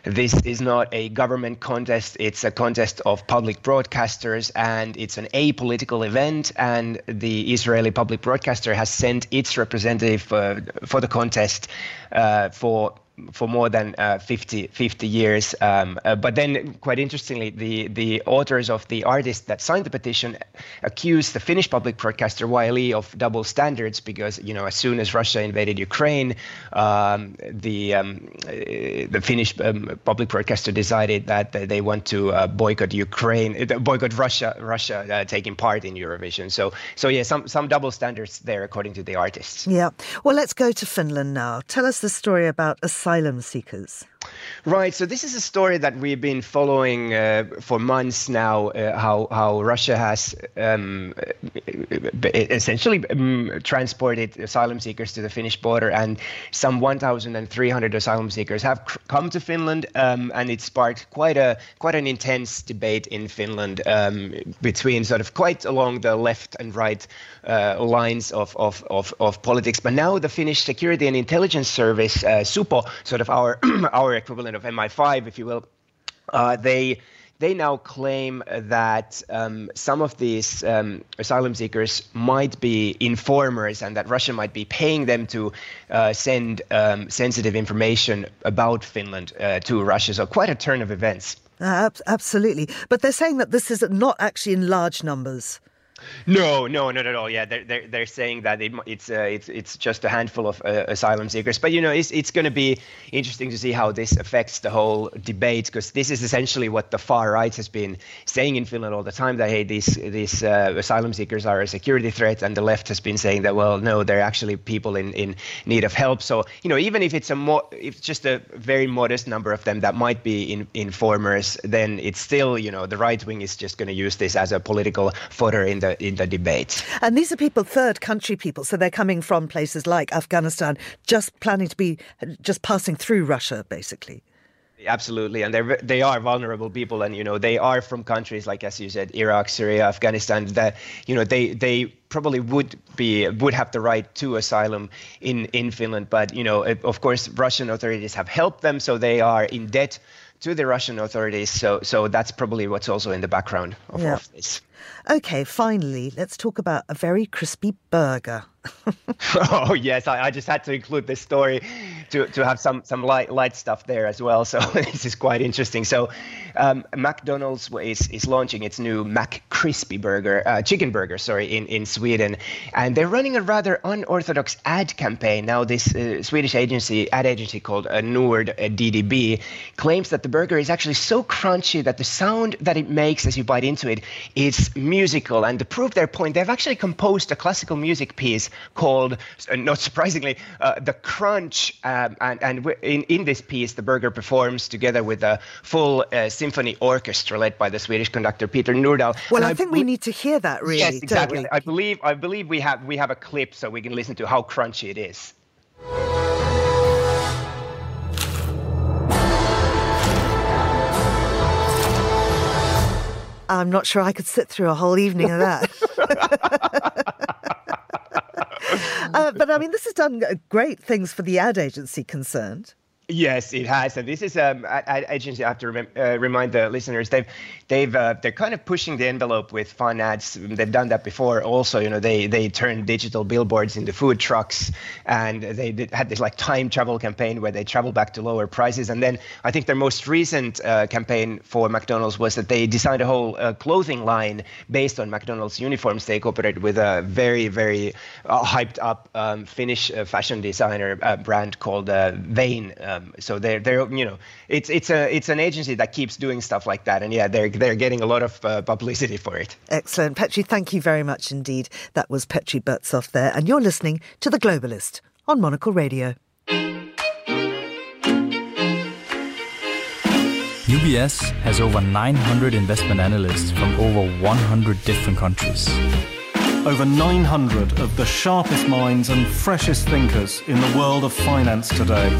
this is not a government contest. It's a contest of public broadcasters, and it's an apolitical event. And the Israeli public broadcaster has sent its representative uh, for the contest uh, for for more than uh, 50, 50 years. Um, uh, but then, quite interestingly, the, the authors of the artist that signed the petition accused the Finnish public broadcaster YLE of double standards because, you know, as soon as Russia invaded Ukraine, um, the um, uh, the Finnish um, public broadcaster decided that they want to uh, boycott Ukraine, uh, boycott Russia, Russia uh, taking part in Eurovision. So, so yeah, some some double standards there, according to the artists. Yeah. Well, let's go to Finland now. Tell us the story about a asylum seekers. Right. So this is a story that we've been following uh, for months now. Uh, how how Russia has um, essentially um, transported asylum seekers to the Finnish border, and some 1,300 asylum seekers have cr- come to Finland, um, and it sparked quite a quite an intense debate in Finland um, between sort of quite along the left and right uh, lines of, of, of of politics. But now the Finnish Security and Intelligence Service, uh, SUPO, sort of our our equivalent of MI5, if you will, uh, they they now claim that um, some of these um, asylum seekers might be informers and that Russia might be paying them to uh, send um, sensitive information about Finland uh, to Russia. So, quite a turn of events. Uh, absolutely. But they're saying that this is not actually in large numbers. No, no, not at all. Yeah, they're they're, they're saying that it, it's uh, it's it's just a handful of uh, asylum seekers. But you know, it's it's going to be interesting to see how this affects the whole debate because this is essentially what the far right has been saying in Finland all the time that hey, these these uh, asylum seekers are a security threat, and the left has been saying that well, no, they're actually people in in need of help. So you know, even if it's a more if just a very modest number of them that might be in, informers, then it's still you know the right wing is just going to use this as a political fodder in the Uh, in the debate. And these are people, third country people, so they're coming from places like Afghanistan, just planning to be just passing through Russia, basically absolutely and they're they are vulnerable people and you know they are from countries like as you said iraq syria afghanistan that you know they they probably would be would have the right to asylum in in finland but you know eh, of course russian authorities have helped them so they are in debt to the Russian authorities. So, so that's probably what's also in the background of, yeah. of this. Okay, finally, let's talk about a very crispy burger. oh yes, I, I, just had to include this story to, to have some some light light stuff there as well. So this is quite interesting. So um, McDonald's is, is launching its new McCrispy Burger, uh, chicken burger, sorry, in, in Sweden, and they're running a rather unorthodox ad campaign now. This uh, Swedish agency ad agency called uh, Nord uh, DDB claims that the burger is actually so crunchy that the sound that it makes as you bite into it is musical. And to prove their point, they've actually composed a classical music piece called, uh, not surprisingly, uh, The Crunch. Um, and and in, in this piece, the burger performs together with a full uh, symphony orchestra led by the Swedish conductor Peter Nordahl. Well, I, I think we need to hear that, really. Yes, exactly. I believe I believe we have we have a clip so we can listen to how crunchy it is. I'm not sure I could sit through a whole evening of that. uh, but I mean, this has done great things for the ad agency concerned. Yes, it has, and this is um, ad agency. I have to rem- uh, remind the listeners they've they've uh, they're kind of pushing the envelope with fun ads. They've done that before. Also, you know, they they turned digital billboards into food trucks, and they did, had this like time travel campaign where they travel back to lower prices. And then I think their most recent uh, campaign for McDonald's was that they designed a whole uh, clothing line based on McDonald's uniforms. They cooperated with a very very uh, hyped up um, Finnish uh, fashion designer brand called Vane um, so they're they're you know it's it's a it's an agency that keeps doing stuff like that, and yeah, they're they're getting a lot of uh, publicity for it. Excellent, Petri. Thank you very much indeed. That was Petri Burtsov there, and you're listening to the Globalist on Monocle Radio. UBS has over 900 investment analysts from over 100 different countries. Over 900 of the sharpest minds and freshest thinkers in the world of finance today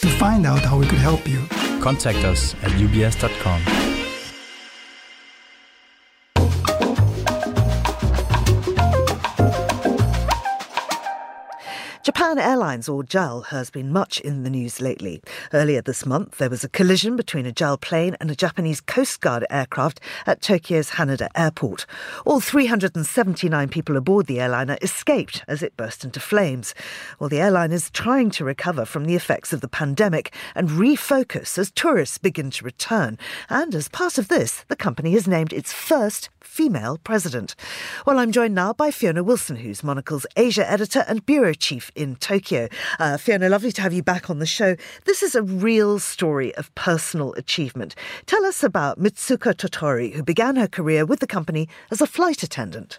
to find out how we could help you. Contact us at ubs.com. Japan Airlines, or JAL, has been much in the news lately. Earlier this month, there was a collision between a JAL plane and a Japanese Coast Guard aircraft at Tokyo's Haneda Airport. All 379 people aboard the airliner escaped as it burst into flames. Well, the airline is trying to recover from the effects of the pandemic and refocus as tourists begin to return. And as part of this, the company has named its first female president. Well, I'm joined now by Fiona Wilson, who's Monocle's Asia editor and bureau chief in Tokyo. Uh, Fiona, lovely to have you back on the show. This is a real story of personal achievement. Tell us about Mitsuko Tottori, who began her career with the company as a flight attendant.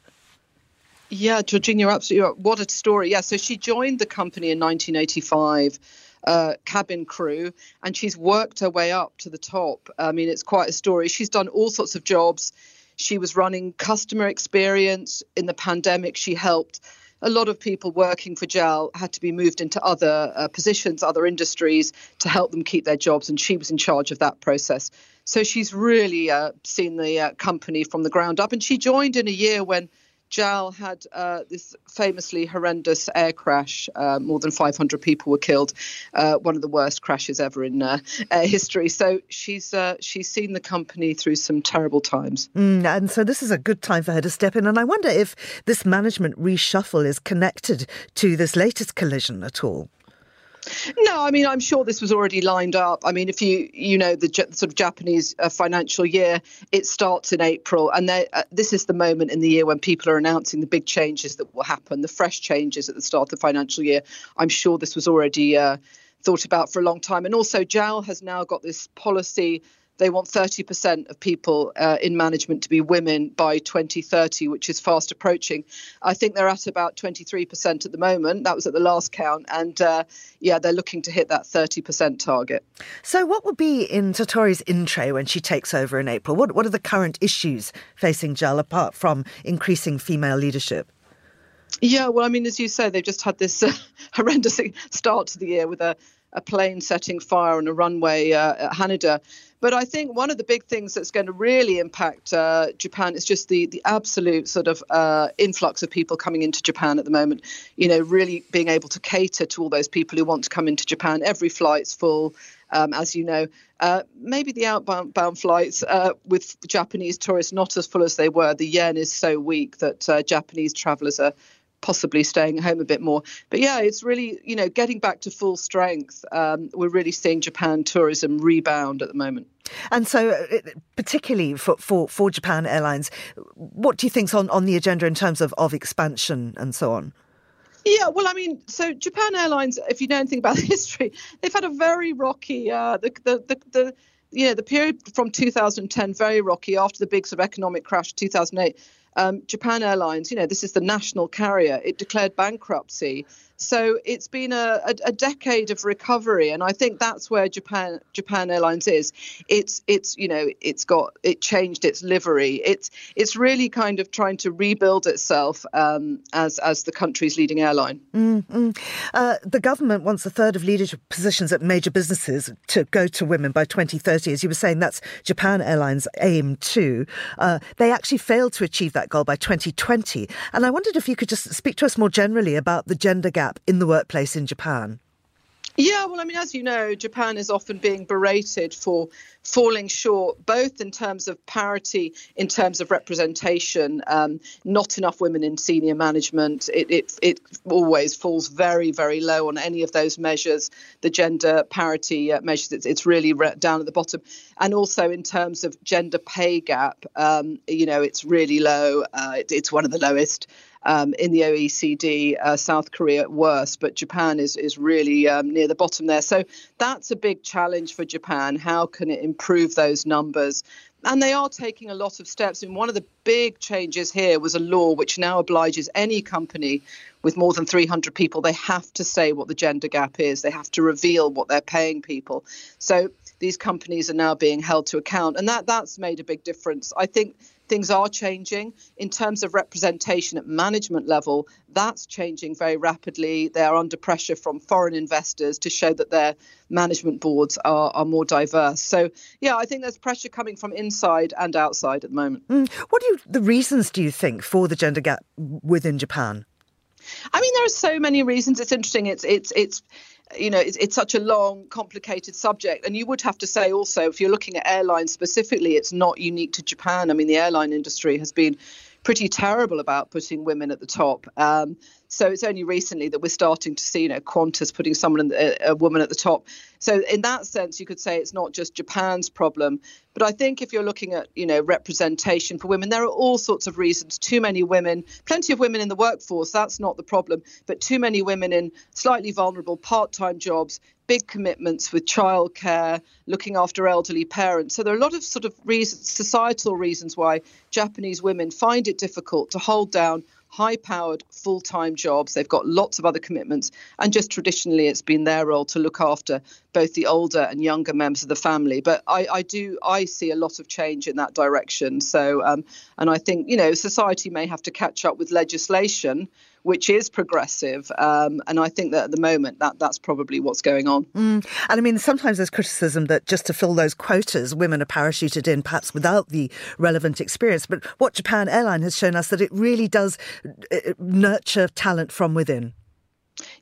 Yeah, Georgina, you're absolutely right. What a story. Yeah, so she joined the company in 1985. Uh, cabin crew, and she's worked her way up to the top. I mean, it's quite a story. She's done all sorts of jobs. She was running customer experience in the pandemic. She helped a lot of people working for JAL had to be moved into other uh, positions, other industries to help them keep their jobs, and she was in charge of that process. So she's really uh, seen the uh, company from the ground up, and she joined in a year when JAL had uh, this famously horrendous air crash. Uh, more than 500 people were killed. Uh, one of the worst crashes ever in uh, history. So she's uh, she's seen the company through some terrible times. Mm, and so this is a good time for her to step in. And I wonder if this management reshuffle is connected to this latest collision at all. No, I mean, I'm sure this was already lined up. I mean, if you, you know, the sort of Japanese uh, financial year, it starts in April, and uh, this is the moment in the year when people are announcing the big changes that will happen, the fresh changes at the start of the financial year. I'm sure this was already uh, thought about for a long time. And also, JAL has now got this policy they want 30% of people uh, in management to be women by 2030, which is fast approaching. I think they're at about 23% at the moment. That was at the last count. And uh, yeah, they're looking to hit that 30% target. So, what will be in Tottori's intro when she takes over in April? What, what are the current issues facing JAL apart from increasing female leadership? Yeah, well, I mean, as you say, they've just had this uh, horrendous start to the year with a, a plane setting fire on a runway uh, at Haneda. But I think one of the big things that's going to really impact uh, Japan is just the the absolute sort of uh, influx of people coming into Japan at the moment. You know, really being able to cater to all those people who want to come into Japan. Every flight's full. um, as you know. Uh, maybe the outbound flights uh, with Japanese tourists not as full as they were. The yen is so weak that uh, Japanese travellers are possibly staying home a bit more. But yeah, it's really, you know, getting back to full strength. Um, we're really seeing Japan tourism rebound at the moment. And so, uh, particularly for, for, for Japan Airlines, what do you think's on, on the agenda in terms of, of expansion and so on? Yeah, well, I mean, so Japan Airlines, if you know anything about the history, they've had a very rocky, uh, the, the, the, the you know, the period from 2010 very rocky after the big sort of economic crash 2008 um, Japan Airlines, you know, this is the national carrier, it declared bankruptcy. So it's been a, a, a, decade of recovery, and I think that's where Japan Japan Airlines is. It's it's you know it's got it changed its livery. It's it's really kind of trying to rebuild itself um, as as the country's leading airline. Mm-hmm. Uh, the government wants a third of leadership positions at major businesses to go to women by 2030. As you were saying, that's Japan Airlines' aim too. Uh, they actually failed to achieve that goal by 2020, and I wondered if you could just speak to us more generally about the gender gap gap in the workplace in Japan? Yeah, well, I mean, as you know, Japan is often being berated for falling short, both in terms of parity, in terms of representation. Um, not enough women in senior management. It, it it always falls very very low on any of those measures. The gender parity uh, measures, it's, it's really re- down at the bottom, and also in terms of gender pay gap, um, you know, it's really low. Uh, it, it's one of the lowest um, in the OECD, uh, South Korea worse, but Japan is is really um, near the bottom there. So that's a big challenge for Japan. How can it improve those numbers? And they are taking a lot of steps. And one of the big changes here was a law which now obliges any company with more than 300 people, they have to say what the gender gap is. They have to reveal what they're paying people. So these companies are now being held to account. And that, that's made a big difference. I think things are changing in terms of representation at management level. That's changing very rapidly. They are under pressure from foreign investors to show that their management boards are, are more diverse. So, yeah, I think there's pressure coming from inside and outside at the moment. Mm. What are you, the reasons do you think for the gender gap within Japan? I mean, there are so many reasons. It's interesting. It's it's it's you know, it's, it's, such a long, complicated subject. And you would have to say also, if you're looking at airlines specifically, it's not unique to Japan. I mean, the airline industry has been pretty terrible about putting women at the top. Um, so it's only recently that we're starting to see, you know, Qantas putting someone, the, uh, a woman at the top. So in that sense, you could say it's not just Japan's problem. But I think if you're looking at, you know, representation for women, there are all sorts of reasons. Too many women, plenty of women in the workforce, that's not the problem. But too many women in slightly vulnerable part-time jobs, big commitments with childcare, looking after elderly parents. So there are a lot of sort of reasons, societal reasons why Japanese women find it difficult to hold down high powered full time jobs. They've got lots of other commitments. And just traditionally, it's been their role to look after both the older and younger members of the family. But I, I do, I see a lot of change in that direction. So, um, and I think, you know, society may have to catch up with legislation which is progressive. Um, and I think that at the moment that that's probably what's going on. Mm. And I mean, sometimes there's criticism that just to fill those quotas, women are parachuted in, perhaps without the relevant experience. But what Japan Airline has shown us that it really does uh, nurture talent from within.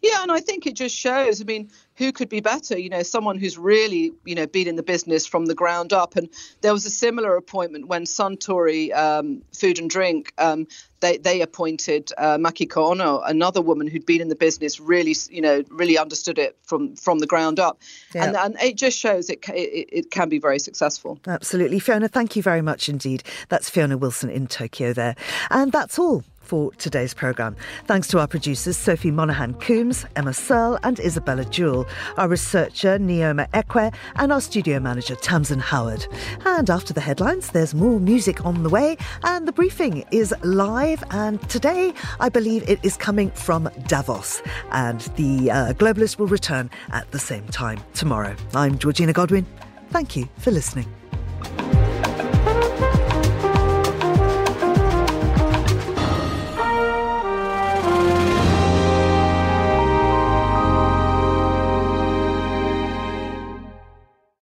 Yeah, and I think it just shows. I mean, who could be better? You know, someone who's really, you know, been in the business from the ground up. And there was a similar appointment when Suntory um, Food and Drink um, they they appointed uh, Makiko Ono, another woman who'd been in the business, really, you know, really understood it from from the ground up, yeah. and and it just shows it, it it can be very successful. Absolutely, Fiona. Thank you very much indeed. That's Fiona Wilson in Tokyo there, and that's all for today's programme. Thanks to our producers Sophie Monaghan Coombs, Emma Searle, and Isabella Jewell, our researcher Neoma Ekwe, and our studio manager Tamsin Howard. And after the headlines, there's more music on the way, and the briefing is live. And today, I believe it is coming from Davos, and the uh, Globalist will return at the same time tomorrow. I'm Georgina Godwin. Thank you for listening.